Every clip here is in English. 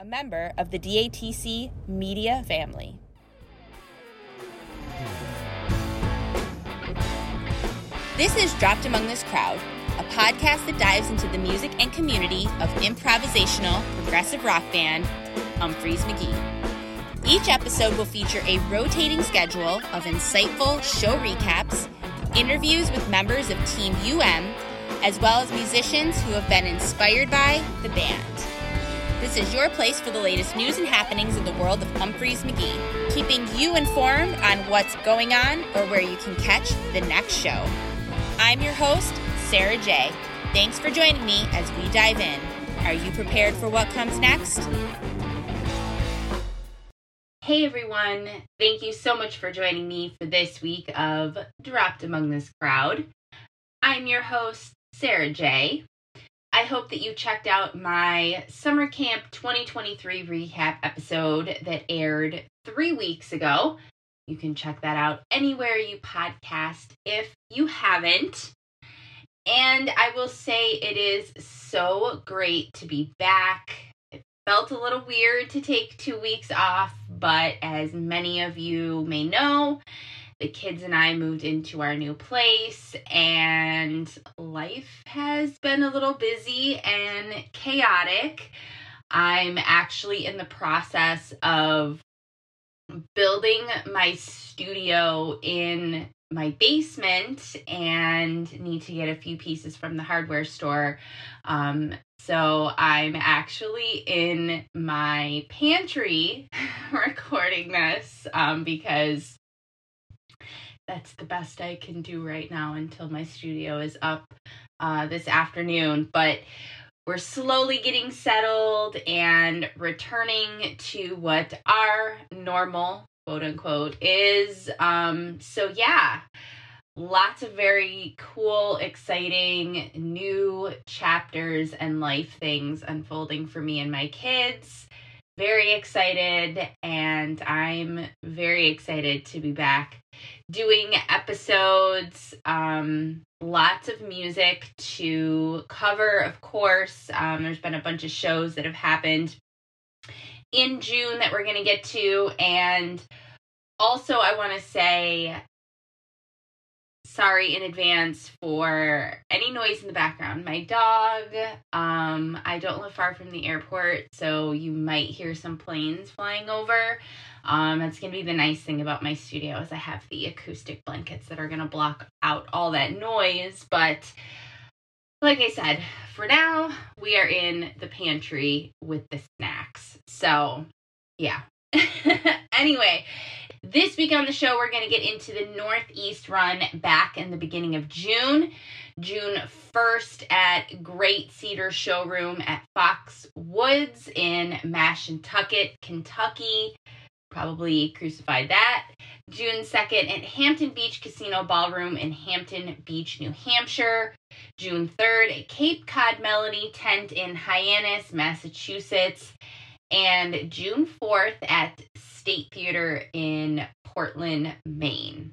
a member of the DATC media family. This is Dropped Among This Crowd, a podcast that dives into the music and community of improvisational progressive rock band Umphrey's McGee. Each episode will feature a rotating schedule of insightful show recaps, interviews with members of Team UM, as well as musicians who have been inspired by the band. This is your place for the latest news and happenings in the world of Umphrey's McGee, keeping you informed on what's going on or where you can catch the next show. I'm your host, Sara J. Thanks for joining me as we dive in. Are you prepared for what comes next? Hey everyone, thank you so much for joining me for this week of Dropped Among This Crowd. I'm your host, Sara J. I hope that you checked out my Summer Camp 2023 recap episode that aired three weeks ago. You can check that out anywhere you podcast if you haven't. And I will say it is so great to be back. It felt a little weird to take two weeks off, but as many of you may know, the kids and I moved into our new place, and life has been a little busy and chaotic. I'm actually in the process of building my studio in my basement and need to get a few pieces from the hardware store. Um, so I'm actually in my pantry recording this um, because that's the best I can do right now until my studio is up uh, this afternoon. But we're slowly getting settled and returning to what our normal, quote unquote, is. Um, so, yeah, lots of very cool, exciting new chapters and life things unfolding for me and my kids. Very excited, and I'm very excited to be back doing episodes, um, lots of music to cover, of course. Um, there's been a bunch of shows that have happened in June that we're going to get to. And also, I want to say sorry in advance for any noise in the background. My dog, um, I don't live far from the airport, so you might hear some planes flying over. Um, that's to be the nice thing about my studio is I have the acoustic blankets that are to block out all that noise. But like I said, for now, we are in the pantry with the snacks. So, yeah. anyway, this week on the show, we're going to get into the Northeast run back in the beginning of June. June 1st at Great Cedar Showroom at Foxwoods in Mashantucket, Connecticut probably crucified that. June 2nd at Hampton Beach Casino Ballroom in Hampton Beach, New Hampshire. June 3rd at Cape Cod Melody Tent in Hyannis, Massachusetts. And June 4th at State Theater in Portland, Maine.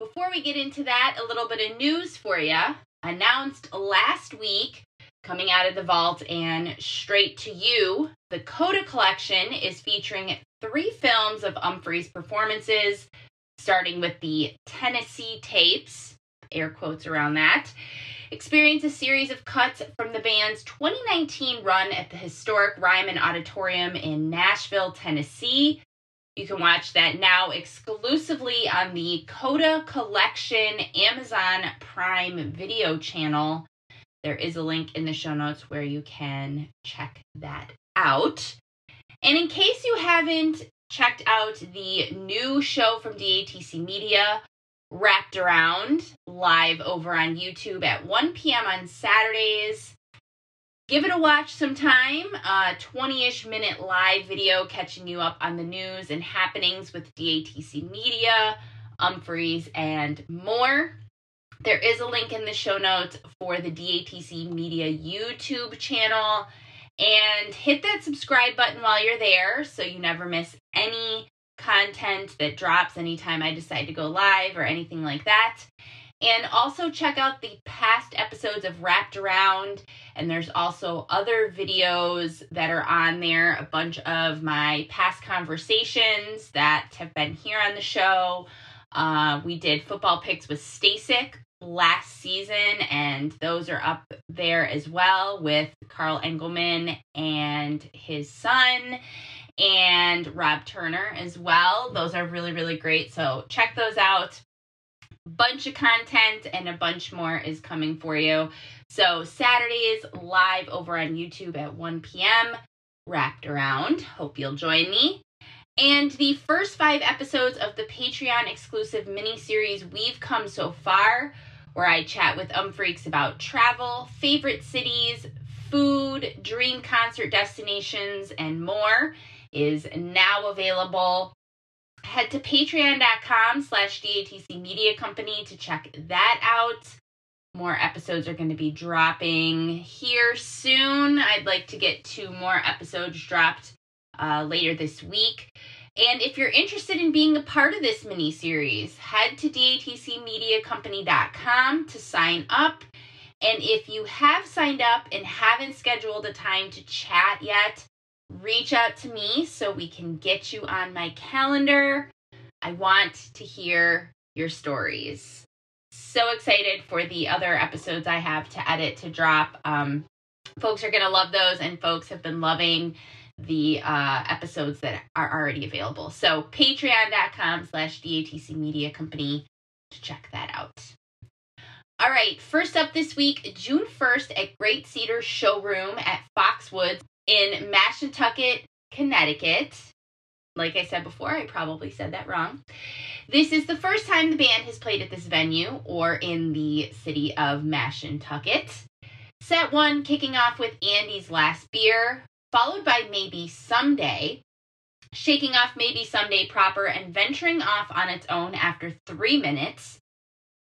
Before we get into that, a little bit of news for you. Announced last week coming out of the vault and straight to you. The Coda collection is featuring three films of Umphrey's performances, starting with the Tennessee tapes, air quotes around that. Experience a series of cuts from the band's 2019 run at the historic Ryman Auditorium in Nashville, Tennessee. You can watch that now exclusively on the Coda Collection Amazon Prime video channel. There is a link in the show notes where you can check that out. And in case you haven't checked out the new show from DATC Media, Wrapped Around, live over on YouTube at 1 p.m. on Saturdays, give it a watch sometime. Uh, a 20 ish minute live video catching you up on the news and happenings with DATC Media, Umphrey's, and more. There is a link in the show notes for the DATC Media YouTube channel. And hit that subscribe button while you're there so you never miss any content that drops anytime I decide to go live or anything like that. And also check out the past episodes of Wrapped Around. And there's also other videos that are on there, a bunch of my past conversations that have been here on the show. Uh, we did football picks with Stasik last season, and those are up there as well with Carl Engelman and his son and Rob Turner as well. Those are really, really great. So check those out bunch of content and a bunch more is coming for you. So Saturdays live over on YouTube at 1 p.m. Wrapped around. Hope you'll join me. And the first five episodes of the Patreon exclusive mini series We've Come So Far, where I chat with um freaks about travel, favorite cities, food, dream concert destinations, and more, is now available. Head to patreon.com slash datc media company to check that out. More episodes are going to be dropping here soon. I'd like to get two more episodes dropped uh, later this week. And if you're interested in being a part of this mini series head to datcmediacompany.com to sign up. And if you have signed up and haven't scheduled a time to chat yet reach out to me so we can get you on my calendar. I want to hear your stories. So excited for the other episodes I have to edit to drop. Um, folks are going to love those, and folks have been loving the uh, episodes that are already available. So patreon.com slash DATC Media Company to check that out. All right, first up this week, June 1st at Great Cedar Showroom at Foxwoods in Mashantucket, Connecticut. Like I said before, I probably said that wrong. This is the first time the band has played at this venue or in the city of Mashantucket. Set one kicking off with Andy's Last Beer, followed by Maybe Someday, shaking off Maybe Someday proper and venturing off on its own after three minutes,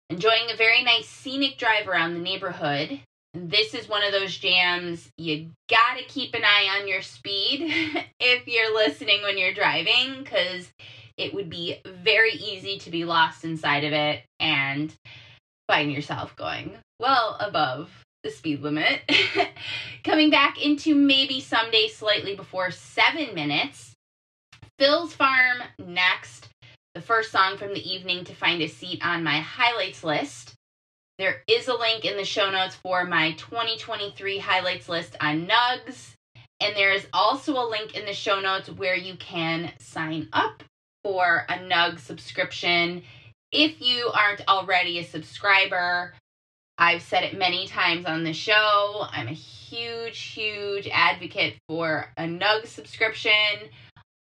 enjoying a very nice scenic drive around the neighborhood, this is one of those jams you gotta keep an eye on your speed if you're listening when you're driving because it would be very easy to be lost inside of it and find yourself going well above the speed limit. Coming back into maybe someday slightly before seven minutes. Phil's Farm next, the first song from the evening to find a seat on my highlights list. There is a link in the show notes for my 2023 highlights list on Nugs. And there is also a link in the show notes where you can sign up for a Nug subscription. If you aren't already a subscriber, I've said it many times on the show. I'm a huge, huge advocate for a Nug subscription.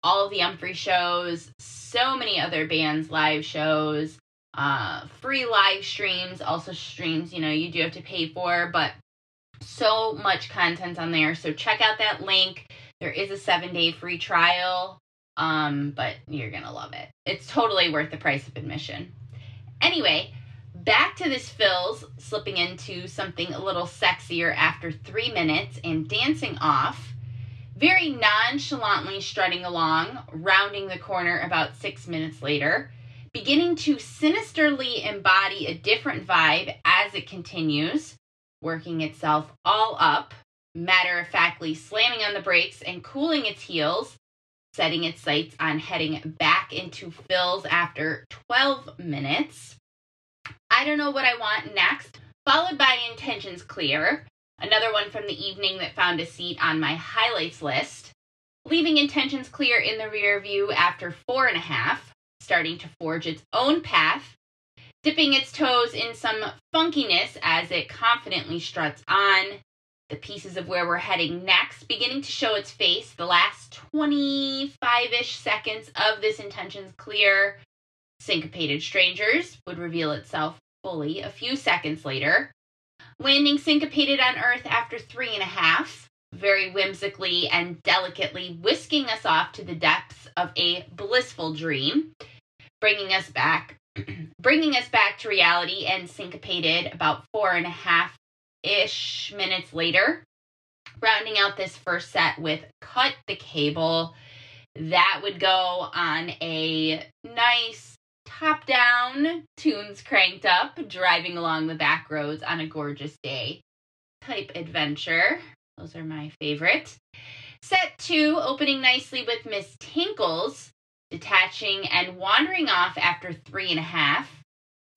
All the Umphrey shows, so many other bands' live shows uh, free live streams, also streams, you know, you do have to pay for, but so much content on there. So check out that link. There is a seven day free trial, um, but you're gonna love it. It's totally worth the price of admission. Anyway, back to this Phil's slipping into something a little sexier after three minutes and dancing off. Very nonchalantly strutting along, rounding the corner about six minutes later beginning to sinisterly embody a different vibe as it continues, working itself all up, matter of factly slamming on the brakes and cooling its heels, setting its sights on heading back into Phil's after 12 minutes. I don't know what I want next, followed by Intentions Clear, another one from the evening that found a seat on my highlights list, leaving Intentions Clear in the rear view after four and a half starting to forge its own path, dipping its toes in some funkiness as it confidently struts on. The pieces of where we're heading next beginning to show its face. The last 25 ish seconds of this intention's clear. Syncopated Strangers would reveal itself fully a few seconds later. Landing syncopated on Earth after three and a half, very whimsically and delicately whisking us off to the depths of a blissful dream bringing us back bringing us back to reality and syncopated about four and a half ish minutes later rounding out this first set with cut the cable that would go on a nice top down, tunes cranked up, driving along the back roads on a gorgeous day type adventure. Those are my favorite. Set two, opening nicely with Miss Tinkles, detaching and wandering off after three and a half,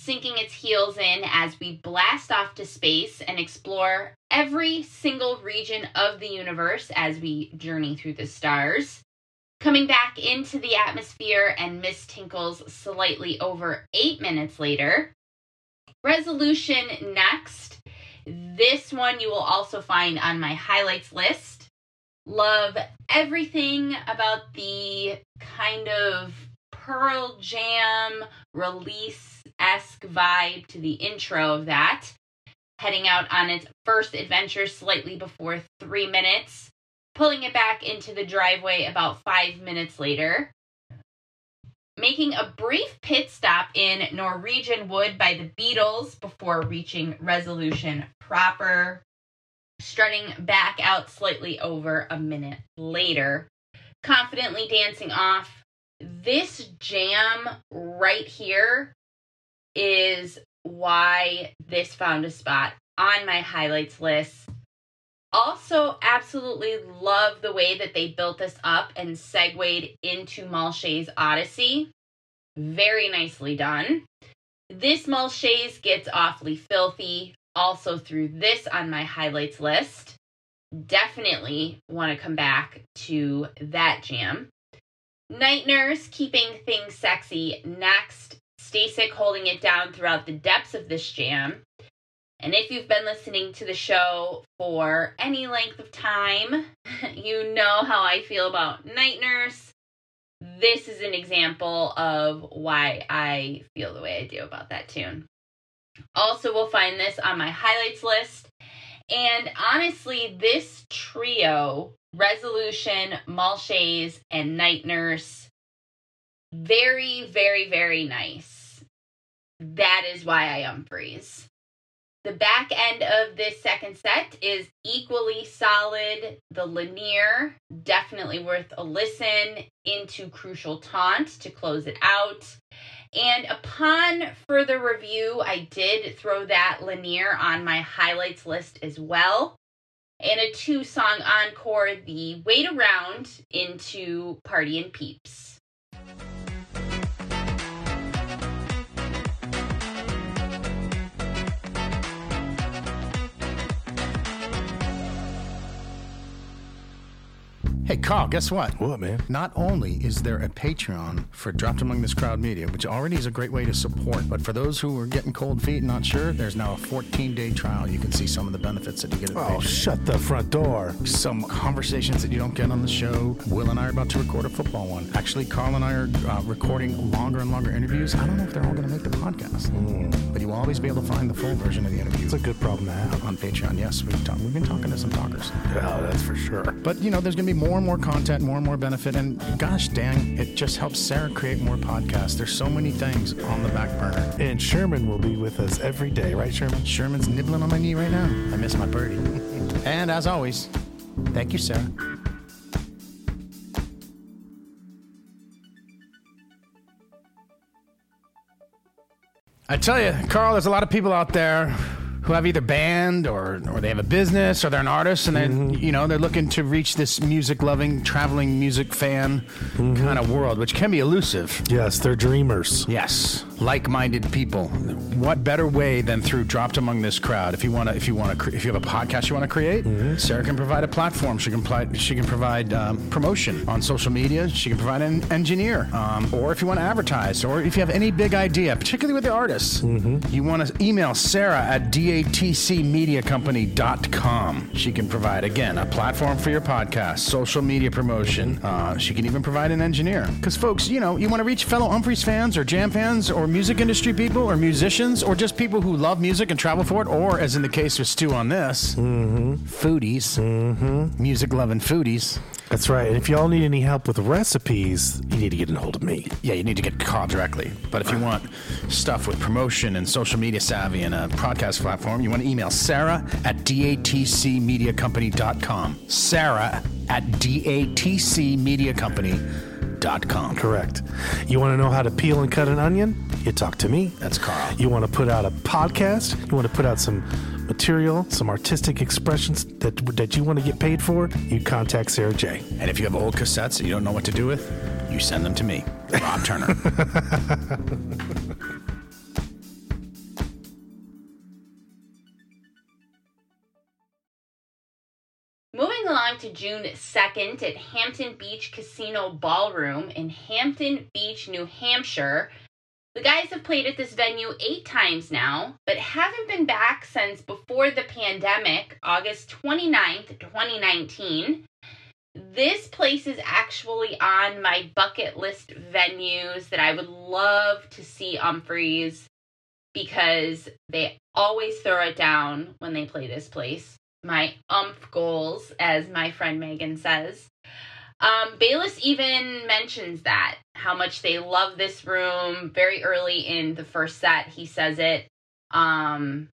sinking its heels in as we blast off to space and explore every single region of the universe as we journey through the stars. Coming back into the atmosphere and Miss Tinkles slightly over eight minutes later. Resolution next. This one you will also find on my highlights list. Love everything about the kind of Pearl Jam release esque vibe to the intro of that. Heading out on its first adventure slightly before three minutes, pulling it back into the driveway about five minutes later. Making a brief pit stop in Norwegian Wood by the Beatles before reaching Resolution proper. Strutting back out slightly over a minute later. Confidently dancing off this jam right here is why this found a spot on my highlights list. Also, absolutely love the way that they built this up and segued into Mulche's Odyssey. Very nicely done. This Mulche's gets awfully filthy also through this on my highlights list. Definitely want to come back to that jam. Night Nurse keeping things sexy. Next, Stasik holding it down throughout the depths of this jam. And if you've been listening to the show for any length of time, you know how I feel about Night Nurse. This is an example of why I feel the way I do about that tune. Also, we'll find this on my highlights list. And honestly, this trio Resolution, Mulche's, and Night Nurse. Very, very, very nice. That is why I unfreeze. The back end of this second set is equally solid. The Linear, definitely worth a listen into Crucial Taunt to close it out. And upon further review, I did throw that Linear on my highlights list as well and a two song encore, the Weight Around into Partyin' Peeps. Hey, Carl, guess what? What, man? Not only is there a Patreon for Dropped Among This Crowd Media, which already is a great way to support, but for those who are getting cold feet and not sure, there's now a 14 day trial. You can see some of the benefits that you get at the Oh, Patreon. shut the front door. Some conversations that you don't get on the show. Will and I are about to record a football one. Actually, Carl and I are uh, recording longer and longer interviews. I don't know if they're all going to make the podcast, but you will always be able to find the full version of the interview It's a good problem to have. on Patreon. Yes, we've, talk- we've been talking to some talkers. Oh, that's for sure. But you know, there's going to be more and more content, more and more benefit, and gosh dang, it just helps Sara create more podcasts. There's so many things on the back burner. And Sherman will be with us every day, right, Sherman? Sherman's nibbling on my knee right now. I miss my birdie. and as always, thank you, Sara. I tell you, Carl, there's a lot of people out there who have either band or, or they have a business or they're an artist and they mm-hmm. you know they're looking to reach this music loving traveling music fan mm-hmm. kind of world which can be elusive. Yes, they're dreamers. Yes, like-minded people. What better way than through dropped among this crowd? If you want to, if you want to, cre- if you have a podcast you want to create, Sara can provide a platform. She can provide, she can provide um, promotion on social media. She can provide an engineer, um, or if you want to advertise, or if you have any big idea, particularly with the artists, you want to email Sara at datcmediacompany.com. She can provide again a platform for your podcast, social media promotion. Uh, she can even provide an engineer. Because folks, you know, you want to reach fellow Umphreys fans or Jam fans or music industry people or musicians or just people who love music and travel for it, or as in the case with Stew on this, foodies, music loving foodies. That's right. And if y'all need any help with recipes, you need to get in hold of me. Yeah, you need to get Carl directly. But if you want stuff with promotion and social media savvy and a podcast platform, you want to email Sara at datcmediacompany.com. Sara at datcmediacompany.com. Podcast.com. Correct. You want to know how to peel and cut an onion? You talk to me. That's Carl. You want to put out a podcast? You want to put out some material, some artistic expressions that that you want to get paid for? You contact Sara J. And if you have old cassettes that you don't know what to do with, you send them to me, Rob Turner. June 2nd at Hampton Beach Casino Ballroom in Hampton Beach, New Hampshire. The guys have played at this venue eight times now, but haven't been back since before the pandemic, August 29th, 2019. This place is actually on my bucket list venues that I would love to see Umphreys because they always throw it down when they play this place my umph goals, as my friend Megan says. Um, Bayliss even mentions that how much they love this room very early in the first set. He says it. Um,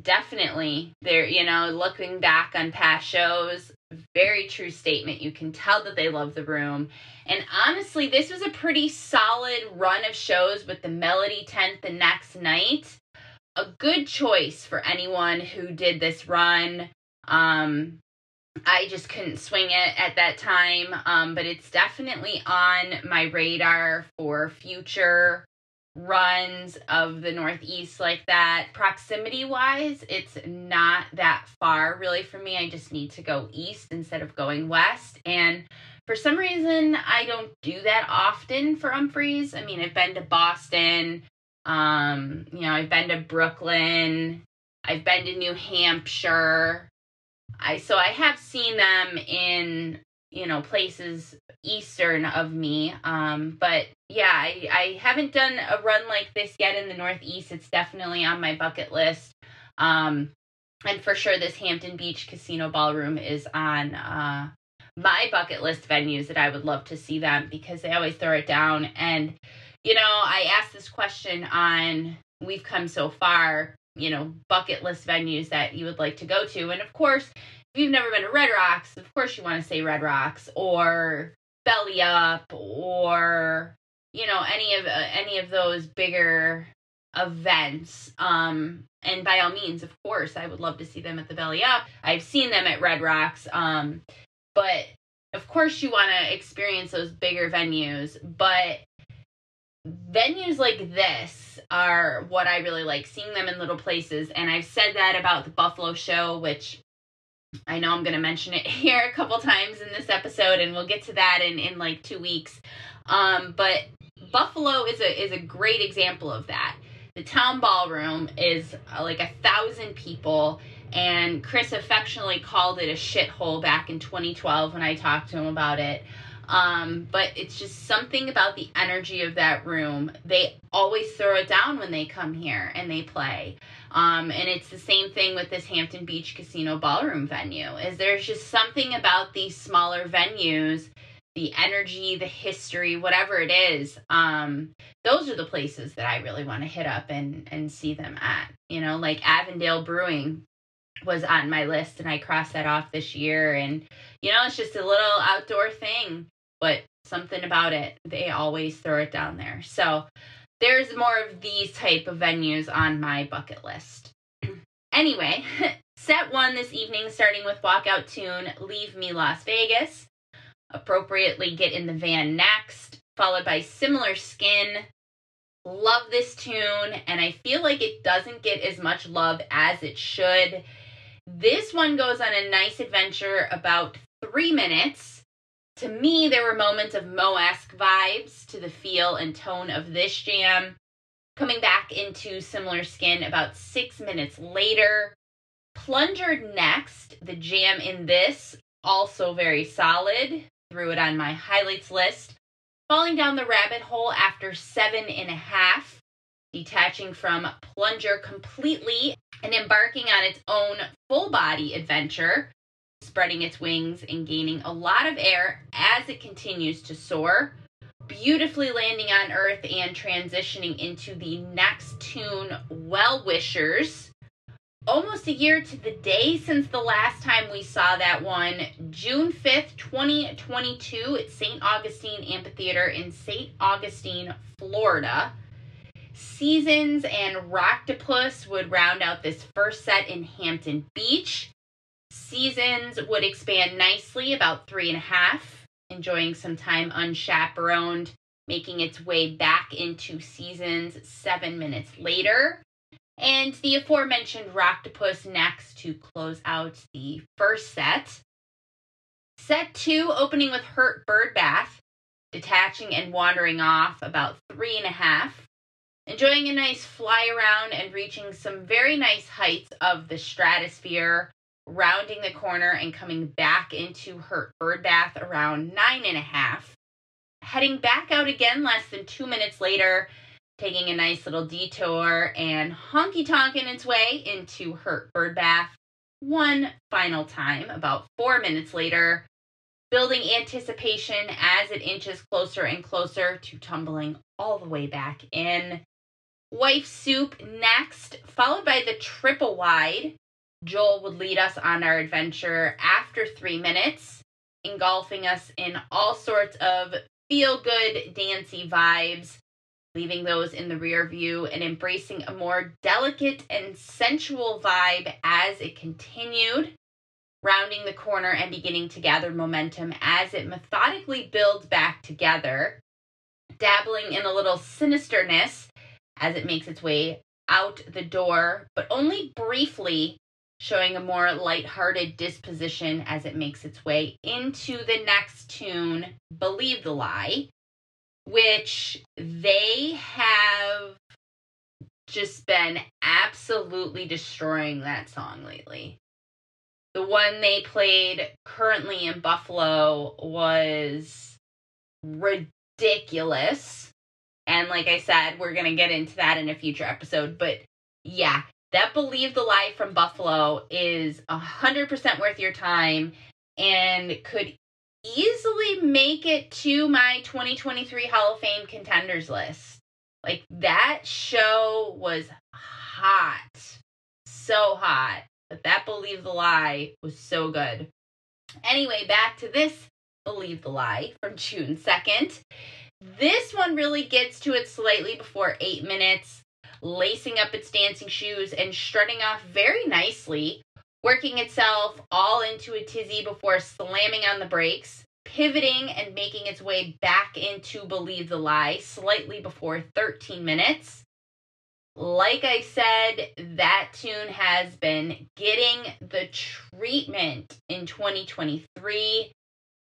definitely, there. You know, looking back on past shows, very true statement. You can tell that they love the room. And honestly, this was a pretty solid run of shows with the Melody tent the next night a good choice for anyone who did this run. Um, I just couldn't swing it at that time, um, but it's definitely on my radar for future runs of the Northeast like that. Proximity wise, it's not that far really for me. I just need to go east instead of going west. And for some reason, I don't do that often for Umphreys. I mean, I've been to Boston, um, you know, I've been to Brooklyn, I've been to New Hampshire. I so I have seen them in, you know, places eastern of me. Um, but yeah, I, I haven't done a run like this yet in the Northeast. It's definitely on my bucket list. Um, and for sure this Hampton Beach Casino Ballroom is on uh my bucket list venues that I would love to see them because they always throw it down and you know, I asked this question on We've Come So Far, you know, bucket list venues that you would like to go to. And of course, if you've never been to Red Rocks, of course you want to say Red Rocks or Belly Up or you know any of uh, any of those bigger events. Um and by all means of course i would love to see them at the belly up. I've seen them at red rocks um but of course you want to experience those bigger venues. But venues like this are what I really like, seeing them in little places. And I've said that about the Buffalo show, which I know I'm going to mention it here a couple times in this episode, and we'll get to that in, in like two weeks. Um, but Buffalo is a is a great example of that. The town ballroom is uh, like a thousand people, and Chris affectionately called it a shithole back in 2012 when I talked to him about it. Um, but it's just something about the energy of that room. They always throw it down when they come here and they play. Um, and it's the same thing with this Hampton Beach Casino ballroom venue. Is there's just something about these smaller venues, the energy, the history, whatever it is. Um, those are the places that I really want to hit up and and see them at. You know, like Avondale Brewing was on my list and I crossed that off this year and you know, it's just a little outdoor thing but something about it, they always throw it down there. So there's more of these type of venues on my bucket list. anyway, set one this evening, starting with walkout tune Leave Me Las Vegas. Appropriately get in the van next, followed by Similar Skin. Love this tune, and I feel like it doesn't get as much love as it should. This one goes on a nice adventure about three minutes to me, there were moments of Mo-esque vibes to the feel and tone of this jam. Coming back into similar skin about six minutes later. Plunger next, the jam in this, also very solid. Threw it on my highlights list. Falling down the rabbit hole after seven and a half. Detaching from Plunger completely and embarking on its own full body adventure spreading its wings and gaining a lot of air as it continues to soar, beautifully landing on Earth and transitioning into the next tune, Well Wishers. almost a year to the day since the last time we saw that one. June 5th, 2022 at St. Augustine Amphitheater in St. Augustine, Florida. Seasons and Rocktopus would round out this first set in Hampton Beach. Seasons would expand nicely, about three and a half, enjoying some time unchaperoned, making its way back into Seasons seven minutes later. And the aforementioned Rocktopus next to close out the first set. Set two, opening with Hurt Bird Bath, detaching and wandering off about three and a half. Enjoying a nice fly around and reaching some very nice heights of the stratosphere, rounding the corner and coming back into Hurt Bird Bath around nine and a half. Heading back out again less than two minutes later taking a nice little detour and honky tonking its way into Hurt Bird Bath one final time, about four minutes later, building anticipation as it inches closer and closer to tumbling all the way back in. Wife Soup next, followed by the triple wide. Joel would lead us on our adventure after three minutes, engulfing us in all sorts of feel good, dancey vibes leaving those in the rear view and embracing a more delicate and sensual vibe as it continued, rounding the corner and beginning to gather momentum as it methodically builds back together, dabbling in a little sinisterness as it makes its way out the door, but only briefly showing a more light-hearted disposition as it makes its way into the next tune, Believe the Lie which they have just been absolutely destroying that song lately. The one they played currently in Buffalo was ridiculous. And like I said, we're going to get into that in a future episode. But yeah, that Believe the Lie from Buffalo is 100% worth your time and could easily make it to my 2023 Hall of Fame contenders list. Like that show was hot. So hot. But that Believe the Lie was so good. Anyway, back to this Believe the Lie from June 2nd. This one really gets to it slightly before eight minutes, lacing up its dancing shoes and strutting off very nicely working itself all into a tizzy before slamming on the brakes, pivoting and making its way back into Believe the Lie slightly before 13 minutes. Like I said, that tune has been getting the treatment in 2023,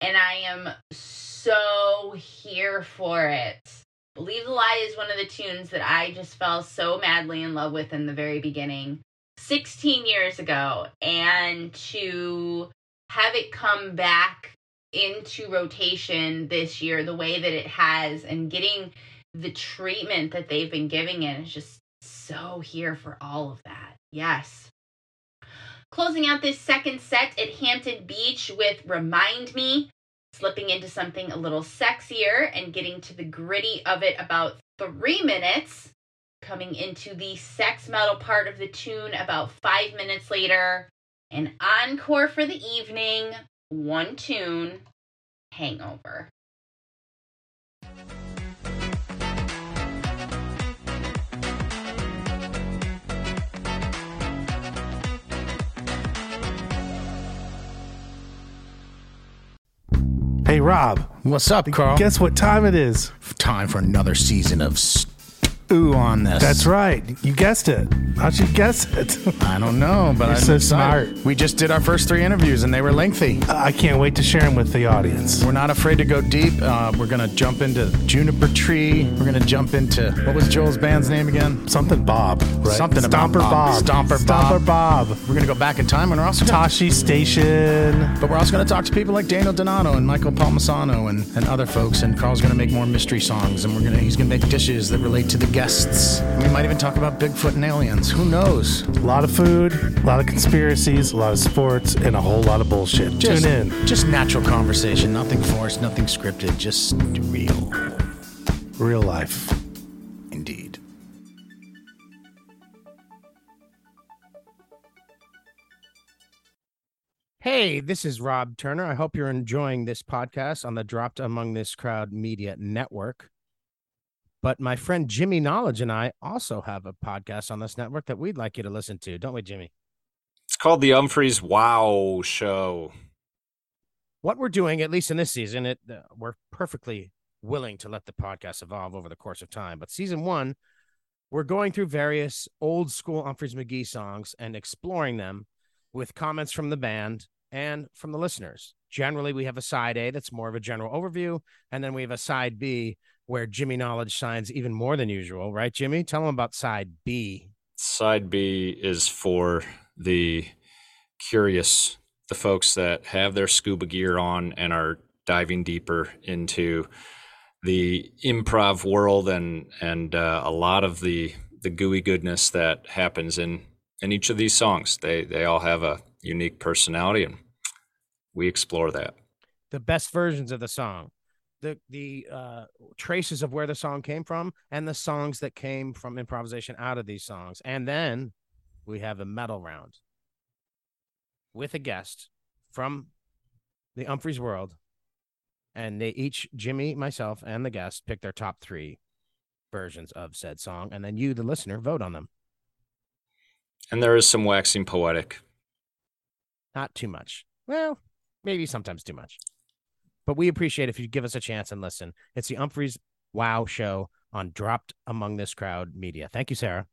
and I am so here for it. Believe the Lie is one of the tunes that I just fell so madly in love with in the very beginning. 16 years ago and to have it come back into rotation this year the way that it has and getting the treatment that they've been giving it is just so here for all of that. Yes. Closing out this second set at Hampton Beach with Remind Me, slipping into something a little sexier and getting to the gritty of it about three minutes coming into the sex metal part of the tune about five minutes later. An encore for the evening, one tune, Hangover. Hey, Rob. What's up, Carl? Guess what time it is? Time for another season of Stew on this. That's right. You guessed it. How'd you guess it? I don't know, but You're I'm so excited. smart. We just did our first three interviews, and they were lengthy. I can't wait to share them with the audience. We're not afraid to go deep. Uh, we're gonna jump into Juniper Tree. We're gonna jump into what was Joel's band's name again? Something Bob, right? Something about Stomper Bob. Bob. Stomper Stomper Bob. We're gonna go back in time, and we're also gonna, Tashi Station. but we're also gonna talk to people like Daniel Donato and Michael Palmisano and, and other folks. And Carl's gonna make more mystery songs, and we're gonna he's gonna make dishes that relate to the guests. We might even talk about Bigfoot and aliens. Who knows? A lot of food, a lot of conspiracies, a lot of sports, and a whole lot of bullshit. Just, Tune in. Just natural conversation, nothing forced, nothing scripted, just real. Real life. Indeed. Hey, this is Rob Turner. I hope you're enjoying this podcast on the Dropped Among This Crowd Media Network. But my friend Jimmy Knowledge and I also have a podcast on this network that we'd like you to listen to, don't we, Jimmy? It's called the Umphreys Wow Show. What we're doing, at least in this season, it uh, we're perfectly willing to let the podcast evolve over the course of time. But season one, we're going through various old school Umphrey's McGee songs and exploring them with comments from the band and from the listeners. Generally, we have a side A that's more of a general overview, and then we have a side B where Jimmy Knowledge shines even more than usual, right, Jimmy? Tell them about side B. Side B is for the curious, the folks that have their scuba gear on and are diving deeper into the improv world and and uh, a lot of the the gooey goodness that happens in in each of these songs. They they all have a unique personality, and we explore that. The best versions of the song, the the uh, traces of where the song came from, and the songs that came from improvisation out of these songs, and then we have a metal round with a guest from the Umphrey's world, and they each Jimmy, myself, and the guest pick their top three versions of said song, and then you, the listener, vote on them. And there is some waxing poetic. Not too much. Well, maybe sometimes too much. But we appreciate if you give us a chance and listen. It's the Umphrey's Wow Show on Dropped Among This Crowd Media. Thank you, Sara.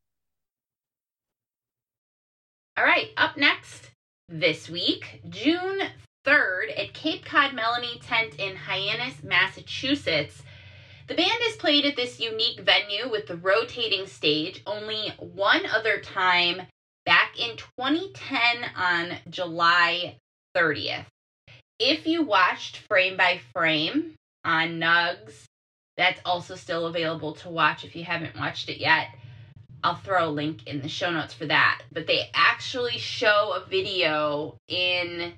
All right, up next this week, June 3rd at Cape Cod Melody Tent in Hyannis, Massachusetts. The band has played at this unique venue with the rotating stage only one other time back in 2010 on July 30th. If you watched Frame by Frame on Nugs, that's also still available to watch if you haven't watched it yet. I'll throw a link in the show notes for that. But they actually show a video in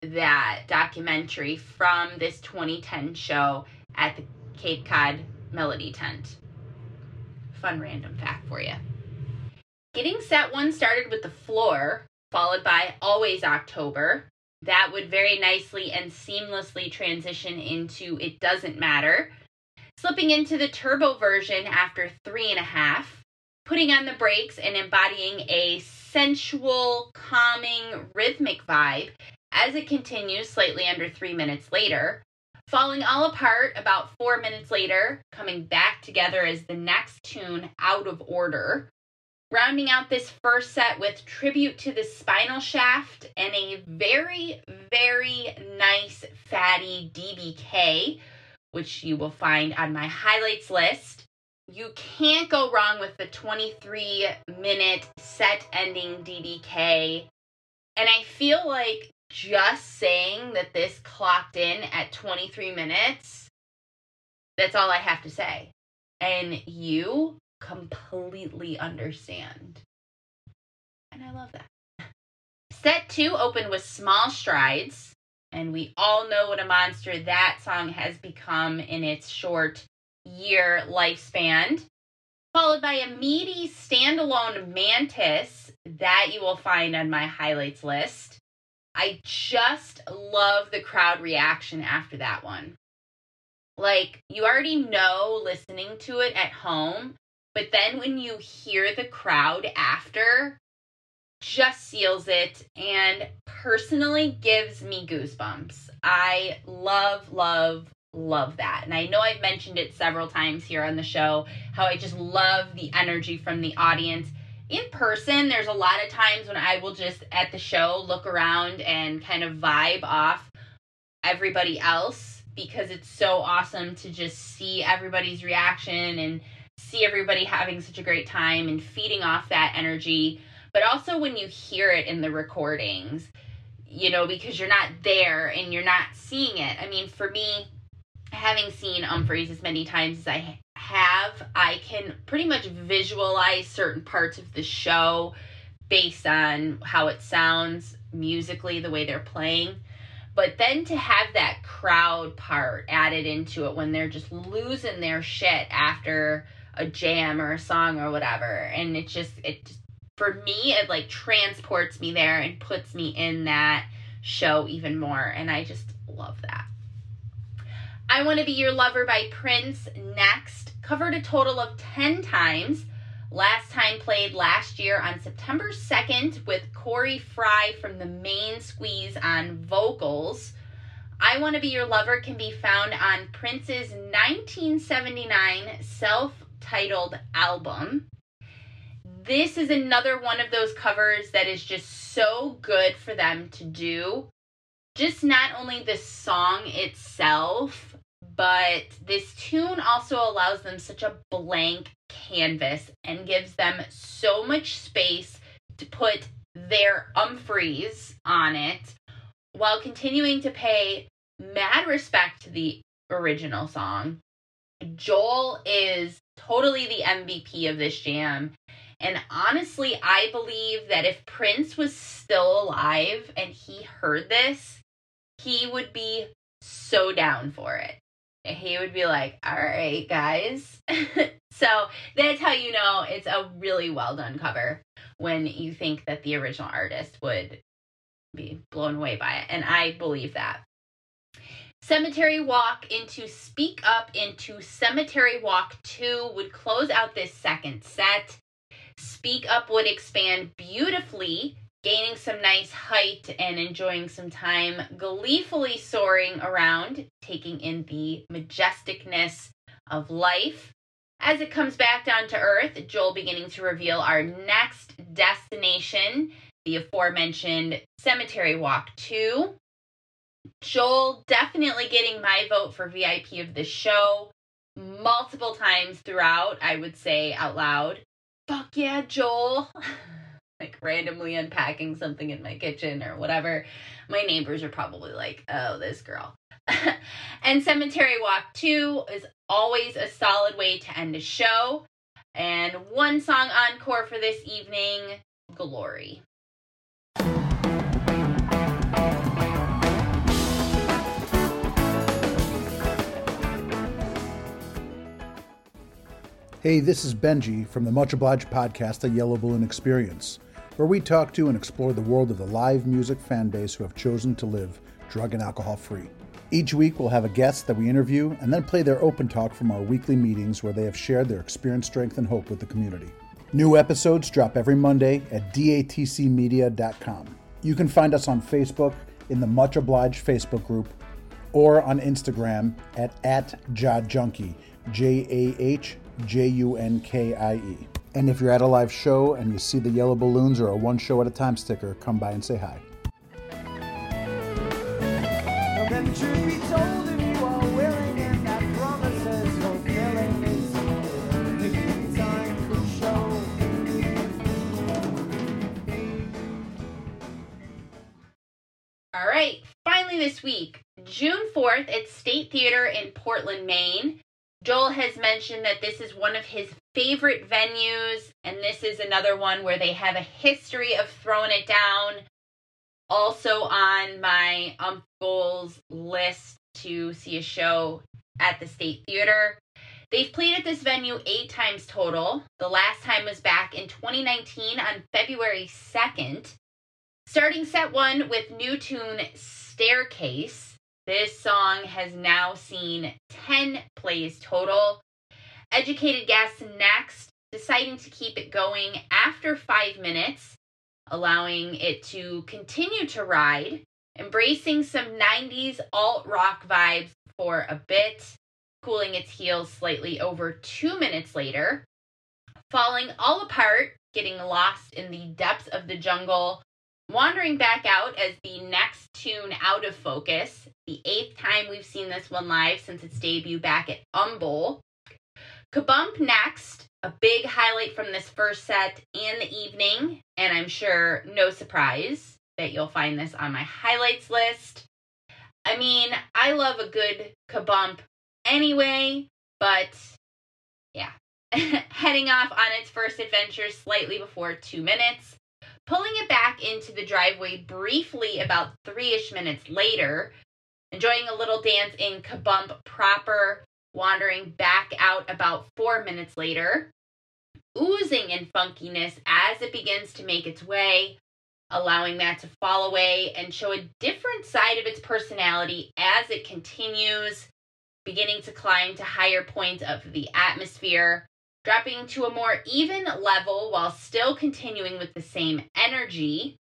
that documentary from this 2010 show at the Cape Cod Melody Tent. Fun random fact for you. Getting set one started with the floor, followed by Always October. That would very nicely and seamlessly transition into It Doesn't Matter. Slipping into the turbo version after three and a half, putting on the brakes and embodying a sensual, calming, rhythmic vibe as it continues slightly under three minutes later. Falling all apart about four minutes later, coming back together as the next tune out of order. Rounding out this first set with tribute to the spinal shaft and a very, very nice fatty DBK, which you will find on my highlights list. You can't go wrong with the 23 minute set ending DBK. And I feel like just saying that this clocked in at 23 minutes, that's all I have to say. And you completely understand. And I love that. Set two opened with Small Strides, and we all know what a monster that song has become in its short year lifespan. Followed by a meaty standalone Mantis that you will find on my highlights list. I just love the crowd reaction after that one. Like, you already know listening to it at home, but then when you hear the crowd after, just seals it and personally gives me goosebumps. I love, love, love that. And I know I've mentioned it several times here on the show how I just love the energy from the audience in person, there's a lot of times when I will just at the show look around and kind of vibe off everybody else because it's so awesome to just see everybody's reaction and see everybody having such a great time and feeding off that energy. But also when you hear it in the recordings, you know, because you're not there and you're not seeing it. I mean, for me, having seen Umphreys as many times as I have, I can pretty much visualize certain parts of the show based on how it sounds musically, the way they're playing. But then to have that crowd part added into it when they're just losing their shit after a jam or a song or whatever, and it just it for me it like transports me there and puts me in that show even more. And I just love that. I Want to Be Your Lover by Prince next covered a total of 10 times. Last time played last year on September 2nd with Corey Frye from the main squeeze on vocals. I Want to Be Your Lover can be found on Prince's 1979 self titled album. This is another one of those covers that is just so good for them to do. Just not only the song itself, but this tune also allows them such a blank canvas and gives them so much space to put their umphreys on it while continuing to pay mad respect to the original song. Joel is totally the MVP of this jam. And honestly, I believe that if Prince was still alive and he heard this, he would be so down for it. He would be like, all right, guys. so that's how you know it's a really well done cover when you think that the original artist would be blown away by it. And I believe that. Cemetery Walk into Speak Up into Cemetery Walk 2 would close out this second set. Speak Up would expand beautifully, gaining some nice height and enjoying some time, gleefully soaring around, taking in the majesticness of life. As it comes back down to earth, Joel beginning to reveal our next destination, the aforementioned Cemetery Walk 2. Joel definitely getting my vote for VIP of the show multiple times throughout, I would say out loud. Fuck yeah, Joel. like randomly unpacking something in my kitchen or whatever. My neighbors are probably like, oh, this girl. and Cemetery Walk 2 is always a solid way to end a show. And one song encore for this evening Glory. Hey, this is Benji from the Much Obliged podcast, The Yellow Balloon Experience, where we talk to and explore the world of the live music fan base who have chosen to live drug and alcohol free. Each week, we'll have a guest that we interview and then play their open talk from our weekly meetings where they have shared their experience, strength, and hope with the community. New episodes drop every Monday at datcmedia.com. You can find us on Facebook in the Much Obliged Facebook group or on Instagram at, at J A H J U N K I E. And if you're at a live show and you see the yellow balloons or a one show at a time sticker, come by and say hi. Then the truth be told, if you are willing and that promises fulfilling is the time to show. All right, finally this week, June 4th at State Theater in Portland, Maine. Joel has mentioned that this is one of his favorite venues, and this is another one where they have a history of throwing it down. Also on my uncle's list to see a show at the State Theater. They've played at this venue eight times total. The last time was back in 2019 on February 2nd. Starting set one with new tune Staircase. This song has now seen 10 plays total. Educated Guess next, deciding to keep it going after five minutes, allowing it to continue to ride, embracing some 90s alt rock vibes for a bit, cooling its heels slightly over two minutes later, falling all apart, getting lost in the depths of the jungle, wandering back out as the next tune out of focus, the eighth time we've seen this one live since its debut back at UMBowl. Kabump next, a big highlight from this first set and the evening, and I'm sure no surprise that you'll find this on my highlights list. I mean, I love a good kabump anyway, but yeah. Heading off on its first adventure slightly before two minutes, pulling it back into the driveway briefly about three ish minutes later, enjoying a little dance in Kabump proper, wandering back out about four minutes later, oozing in funkiness as it begins to make its way, allowing that to fall away and show a different side of its personality as it continues, beginning to climb to higher points of the atmosphere, dropping to a more even level while still continuing with the same energy.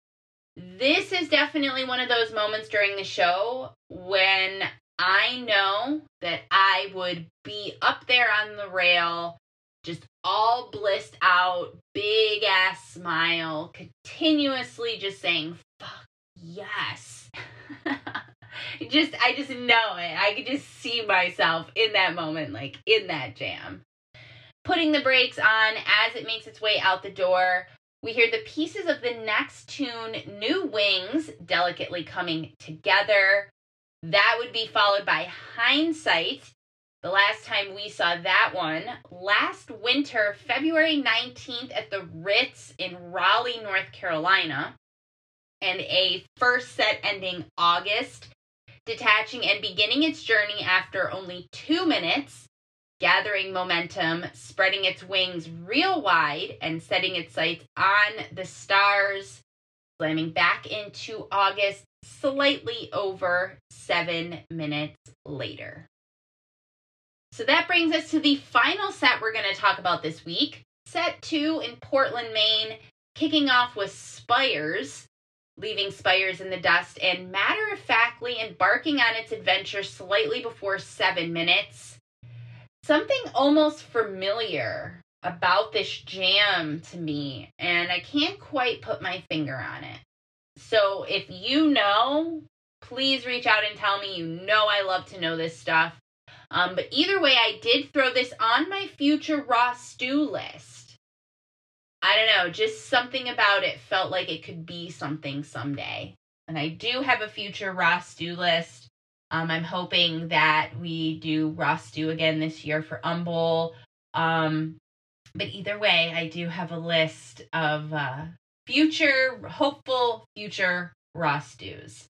This is definitely one of those moments during the show when I know that I would be up there on the rail, just all blissed out, big ass smile, continuously just saying, fuck yes. just, I just know it. I could just see myself in that moment, like in that jam. Putting the brakes on as it makes its way out the door. We hear the pieces of the next tune, New Wings, delicately coming together. That would be followed by Hindsight. The last time we saw that one, last winter, February 19th at the Ritz in Raleigh, North Carolina. And a first set ending August, detaching and beginning its journey after only two minutes, gathering momentum, spreading its wings real wide, and setting its sights on the stars, slamming back into August slightly over seven minutes later. So that brings us to the final set we're going to talk about this week. Set two in Portland, Maine, kicking off with Spires, leaving Spires in the dust, and matter of factly embarking on its adventure slightly before seven minutes. Something almost familiar about this jam to me, and I can't quite put my finger on it. So if you know, please reach out and tell me. You know, I love to know this stuff. Um, but either way, I did throw this on my future raw stew list. I don't know, just something about it felt like it could be something someday. And I do have a future raw stew list. Um, I'm hoping that we do raw stew again this year for UMBowl. Um, but either way, I do have a list of uh, future, hopeful future raw stews.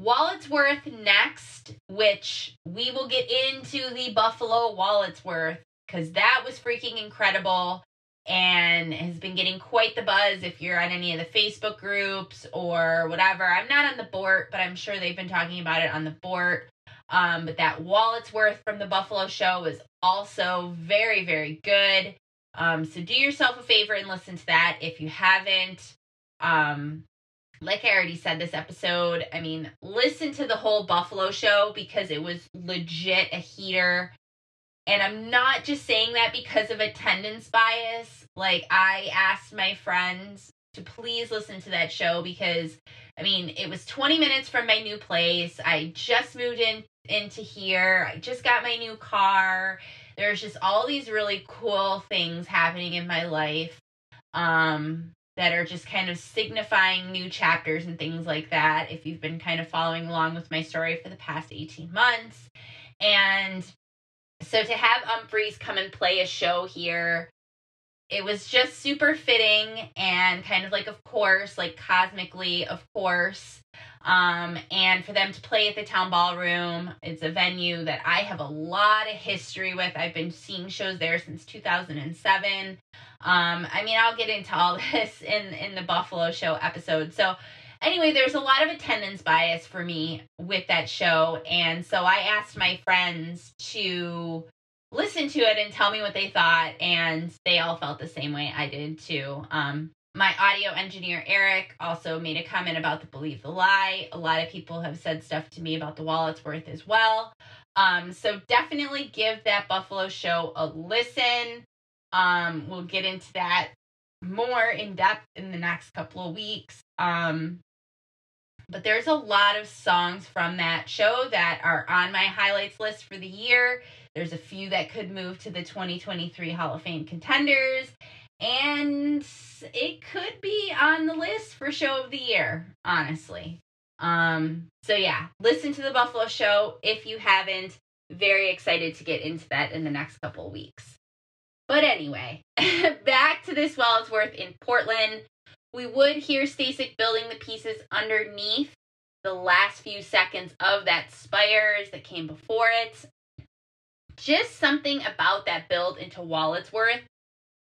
Walletsworth next, which we will get into the Buffalo Walletsworth because that was freaking incredible and has been getting quite the buzz if you're on any of the Facebook groups or whatever. I'm not on the board, but I'm sure they've been talking about it on the board. Um, but that Walletsworth from the Buffalo show was also very, very good. Um, so do yourself a favor and listen to that if you haven't. Um, like I already said this episode, I mean, listen to the whole Buffalo show because it was legit a heater. And I'm not just saying that because of attendance bias. Like, I asked my friends to please listen to that show because, I mean, it was 20 minutes from my new place. I just moved in into here. I just got my new car. There's just all these really cool things happening in my life. Um, that are just kind of signifying new chapters and things like that if you've been kind of following along with my story for the past 18 months. And so to have Umphreys come and play a show here, it was just super fitting and kind of like, of course, like cosmically, of course. Um, and for them to play at the town ballroom, it's a venue that I have a lot of history with. I've been seeing shows there since 2007. Um, I mean, I'll get into all this in in the Buffalo show episode. So, anyway, there's a lot of attendance bias for me with that show, and so I asked my friends to listen to it and tell me what they thought, and they all felt the same way I did too. Um, my audio engineer Eric also made a comment about the Believe the Lie. A lot of people have said stuff to me about the wallet's worth as well. Um, so definitely give that Buffalo show a listen. Um, we'll get into that more in depth in the next couple of weeks. Um, but there's a lot of songs from that show that are on my highlights list for the year. There's a few that could move to the 2023 Hall of Fame contenders. And it could be on the list for show of the year, honestly. Um, so yeah, listen to the Buffalo show if you haven't. Very excited to get into that in the next couple weeks. But anyway, back to this Wellsworth in Portland. We would hear Stasik building the pieces underneath the last few seconds of that spires that came before it. Just something about that build into Walletsworth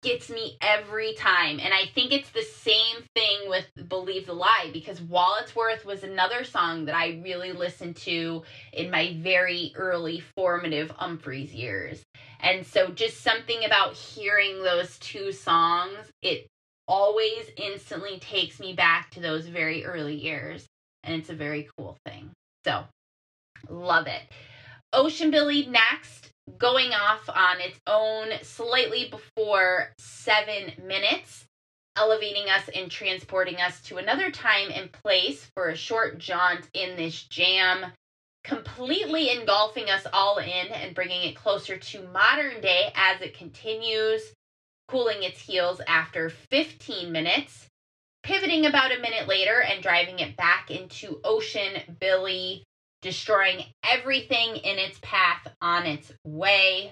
gets me every time. And I think it's the same thing with Believe the Lie because While It's Worth was another song that I really listened to in my very early formative Umphreys years. And so just something about hearing those two songs, it always instantly takes me back to those very early years. And it's a very cool thing. So, love it. Ocean Billy next, going off on its own slightly before seven minutes, elevating us and transporting us to another time and place for a short jaunt in this jam, completely engulfing us all in and bringing it closer to modern day as it continues, cooling its heels after 15 minutes. Pivoting about a minute later and driving it back into Ocean Billy destroying everything in its path on its way.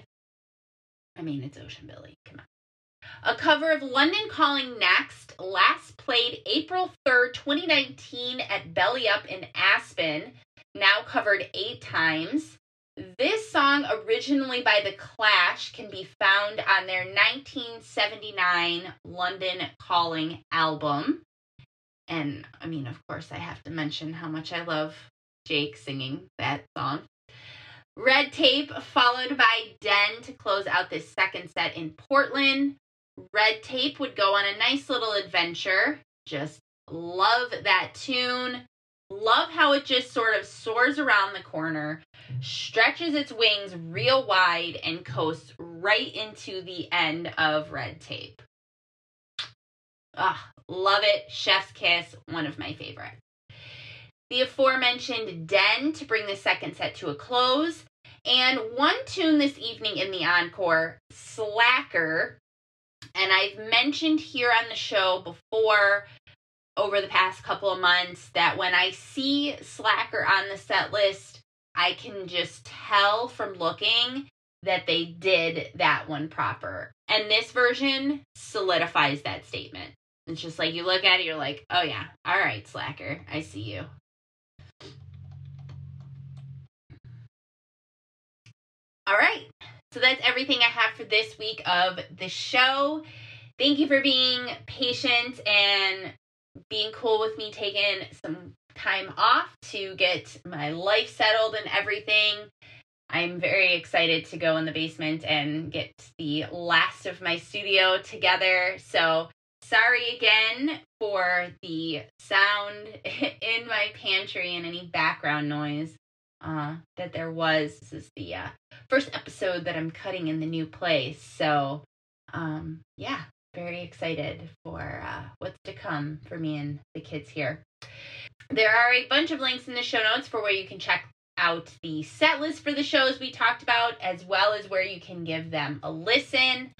I mean, it's Ocean Billy. Come on. A cover of London Calling Next, last played April 3rd, 2019 at Belly Up in Aspen, now covered eight times. This song, originally by The Clash, can be found on their 1979 London Calling album. And I mean, of course, I have to mention how much I love Jake singing that song. Red Tape, followed by Den to close out this second set in Portland. Red Tape would go on a nice little adventure. Just love that tune. Love how it just sort of soars around the corner, stretches its wings real wide, and coasts right into the end of Red Tape. Ah, love it. Chef's Kiss, one of my favorites the aforementioned Den to bring the second set to a close, and one tune this evening in the encore, Slacker. And I've mentioned here on the show before over the past couple of months that when I see Slacker on the set list, I can just tell from looking that they did that one proper. And this version solidifies that statement. It's just like you look at it, you're like, oh yeah, all right, Slacker, I see you. All right. So that's everything I have for this week of the show. Thank you for being patient and being cool with me taking some time off to get my life settled and everything. I'm very excited to go in the basement and get the last of my studio together. So, sorry again for the sound in my pantry and any background noise uh, that there was. This is the uh, first episode that I'm cutting in the new place. So, um, yeah, very excited for uh, what's to come for me and the kids here. There are a bunch of links in the show notes for where you can check out the set list for the shows we talked about, as well as where you can give them a listen.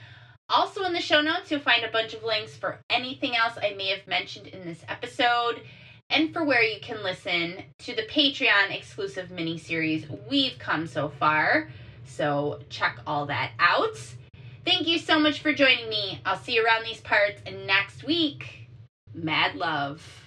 Also, in the show notes, you'll find a bunch of links for anything else I may have mentioned in this episode and for where you can listen to the Patreon exclusive mini series we've come so far. So check all that out. Thank you so much for joining me. I'll see you around these parts next week. Mad love.